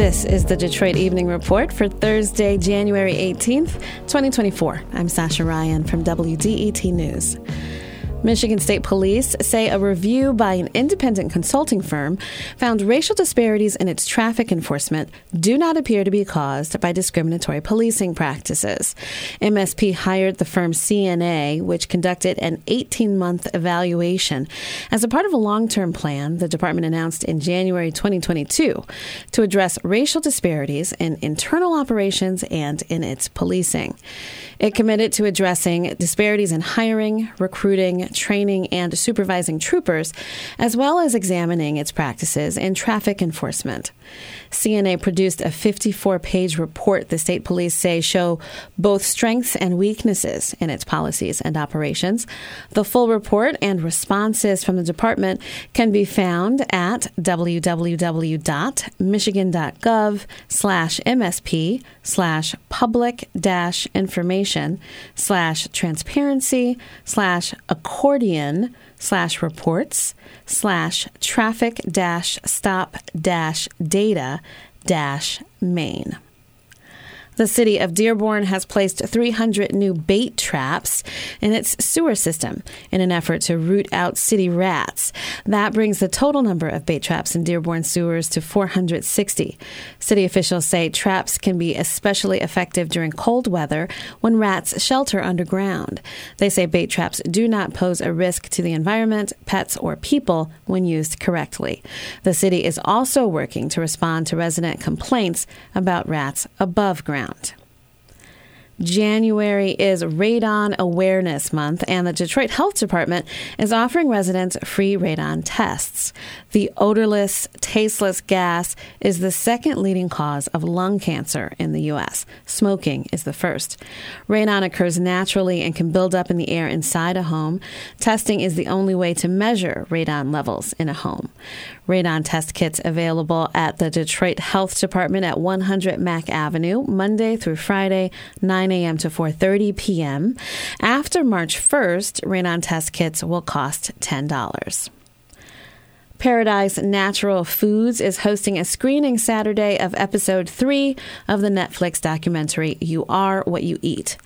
This is the Detroit Evening Report for Thursday, January 18th, 2024. I'm Sascha Raiyn from WDET News. Michigan State Police say a review by an independent consulting firm found racial disparities in its traffic enforcement do not appear to be caused by discriminatory policing practices. MSP hired the firm CNA, which conducted an 18 month evaluation as a part of a long term plan the department announced in January 2022 to address racial disparities in internal operations and in its policing. It committed to addressing disparities in hiring, recruiting, training, and supervising troopers, as well as examining its practices in traffic enforcement. CNA produced a 54 page report the state police say show both strengths and weaknesses in its policies and operations. The full report and responses from the department can be found at www.michigan.gov slash MSP slash public dash information slash transparency slash accordion slash reports slash traffic dash stop dash data dash main. The city of Dearborn has placed 300 new bait traps in its sewer system in an effort to root out city rats. That brings the total number of bait traps in Dearborn sewers to 460. City officials say traps can be especially effective during cold weather when rats shelter underground. They say bait traps do not pose a risk to the environment, pets, or people when used correctly. The city is also working to respond to resident complaints about rats above ground around. January is Radon Awareness Month, and the Detroit Health Department is offering residents free radon tests. The odorless, tasteless gas is the second leading cause of lung cancer in the U.S. Smoking is the first. Radon occurs naturally and can build up in the air inside a home. Testing is the only way to measure radon levels in a home. Radon test kits available at the Detroit Health Department at 100 Mack Avenue, Monday through Friday, 9 a.m. to 4:30 p.m. After March 1st, radon test kits will cost $10. Paradise Natural Foods is hosting a screening Saturday of episode 3 of the Netflix documentary You Are What You Eat.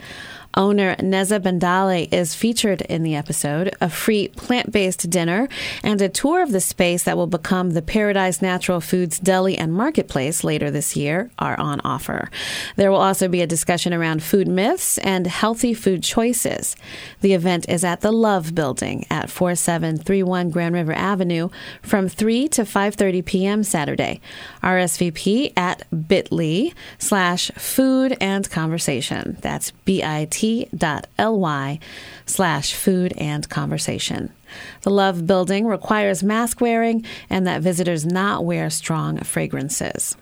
Owner Neza Bandale is featured in the episode. A free plant based dinner and a tour of the space that will become the Paradise Natural Foods Deli and Marketplace later this year are on offer. There will also be a discussion around food myths and healthy food choices. The event is at the Love Building at 4731 Grand River Avenue from 3 to 5.30 p.m. Saturday. RSVP at bit.ly slash food and conversation. That's B-I-T bit.ly slash food and conversation. The Love Building requires mask wearing and that visitors not wear strong fragrances.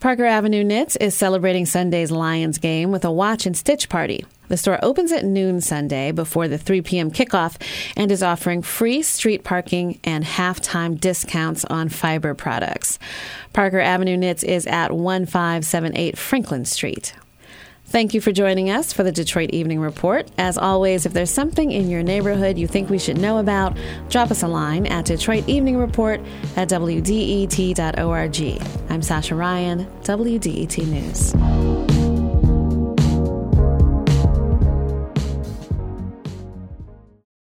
Parker Avenue Knits is celebrating Sunday's Lions game with a watch and stitch party. The store opens at noon Sunday before the 3 p.m. kickoff and is offering free street parking and halftime discounts on fiber products. Parker Avenue Knits is at 1578 Franklin Street. Thank you for joining us for the Detroit Evening Report. As always, if there's something in your neighborhood you think we should know about, drop us a line at Detroit Evening Report at WDET.org. I'm Sascha Raiyn, WDET News.